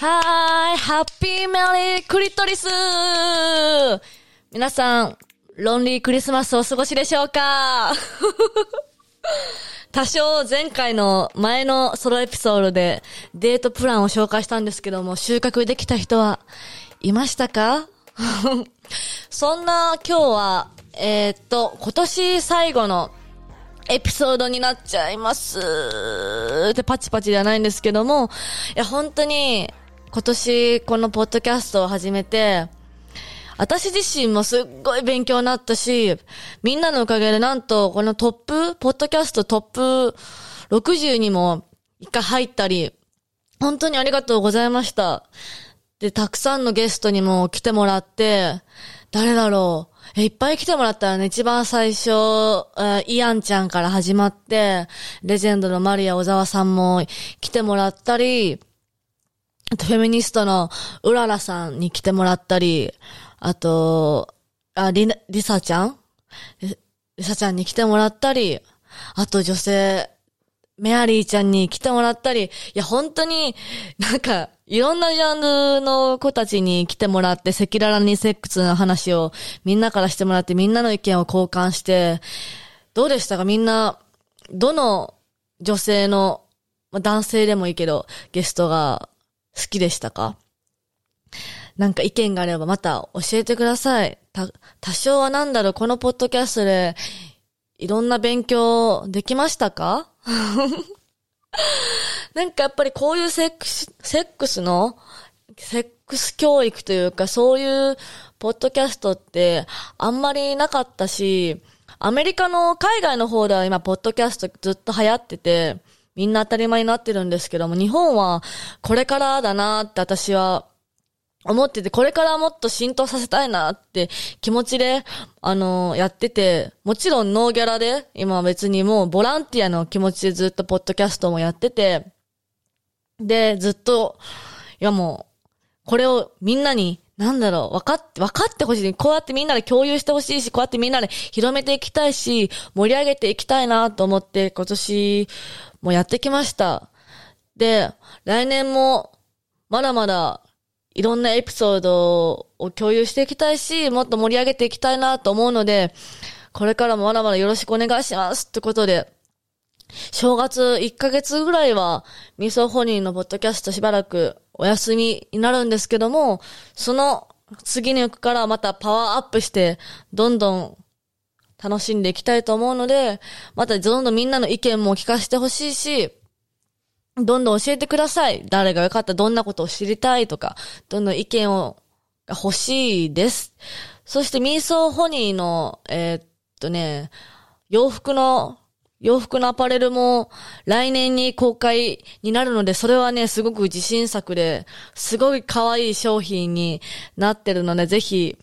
はーい、ハッピーメリークリトリス皆さん、ロンリークリスマスお過ごしでしょうか？多少前回の前のソロエピソードでデートプランを紹介したんですけども、収穫できた人はいましたか？そんな今日は、えー、っと、今年最後のエピソードになっちゃいます。ってパチパチではないんですけども、いや、本当に、今年このポッドキャストを始めて、私自身もすっごい勉強になったし、みんなのおかげでなんとこのトップ、ポッドキャストトップ60にも一回入ったり、本当にありがとうございました。で、たくさんのゲストにも来てもらって、誰だろう。え、いっぱい来てもらったらね、一番最初、えイアンちゃんから始まって、レジェンドのマリア小沢さんも来てもらったり、あとフェミニストのうららさんに来てもらったり、あと、あ、り、りさちゃん？りりさちゃんに来てもらったり、あと女性、メアリーちゃんに来てもらったり、いや、本当に、なんか、いろんなジャンルの子たちに来てもらって、赤裸々にセックスの話をみんなからしてもらって、みんなの意見を交換して、どうでしたか？みんな、どの女性の、男性でもいいけど、ゲストが好きでしたか？なんか意見があればまた教えてください。た、多少はなんだろう、このポッドキャストで、いろんな勉強できましたか？なんかやっぱりこういうセックス、セックスの、セックス教育というか、そういうポッドキャストってあんまりなかったし、アメリカの海外の方では今、ポッドキャストずっと流行ってて、みんな当たり前になってるんですけども、日本はこれからだなって私は思ってて、これからもっと浸透させたいなって気持ちで、あのやってて、もちろんノーギャラで、今別にもうボランティアの気持ちでずっとポッドキャストもやってて、で、ずっと、いやもう、これをみんなに、なんだろう、分かって、分かってほしい。こうやってみんなで共有してほしいし、こうやってみんなで広めていきたいし、盛り上げていきたいなと思って、今年もやってきました。で、来年も、まだまだ、いろんなエピソードを共有していきたいし、もっと盛り上げていきたいなと思うので、これからもまだまだよろしくお願いしますってことで、正月1ヶ月ぐらいは、ミソホニーのポッドキャストしばらくお休みになるんですけども、その次の行くからまたパワーアップして、どんどん楽しんでいきたいと思うので、またどんどんみんなの意見も聞かせてほしいし、どんどん教えてください。誰が良かった、どんなことを知りたいとか、どんどん意見を、欲しいです。そしてミーソーホニーの、えーっとね、洋服の、洋服のアパレルも来年に公開になるので、それはね、すごく自信作で、すごい可愛い商品になってるので、ぜひ、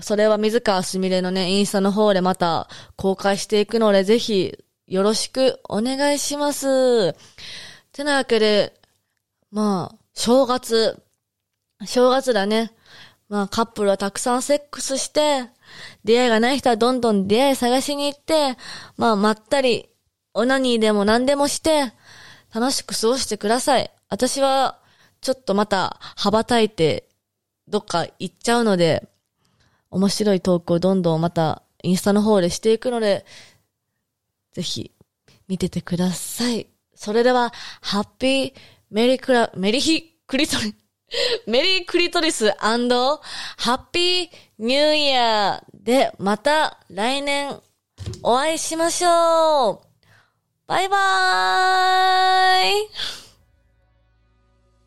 それは水川すみれのね、インスタの方でまた公開していくので、ぜひ、よろしくお願いします。てなわけで、まあ、正月、正月だね。まあ、カップルはたくさんセックスして、出会いがない人はどんどん出会い探しに行って、まあ、まったり、オナニーでも何でもして、楽しく過ごしてください。私は、ちょっとまた、羽ばたいて、どっか行っちゃうので、面白いトークをどんどんまた、インスタの方でしていくので、ぜひ、見ててください。それでは、ハッピーメリークラ、メリヒクリトリ、メリークリトリスハッピーニューイヤーでまた来年お会いしましょう。バイバーイ。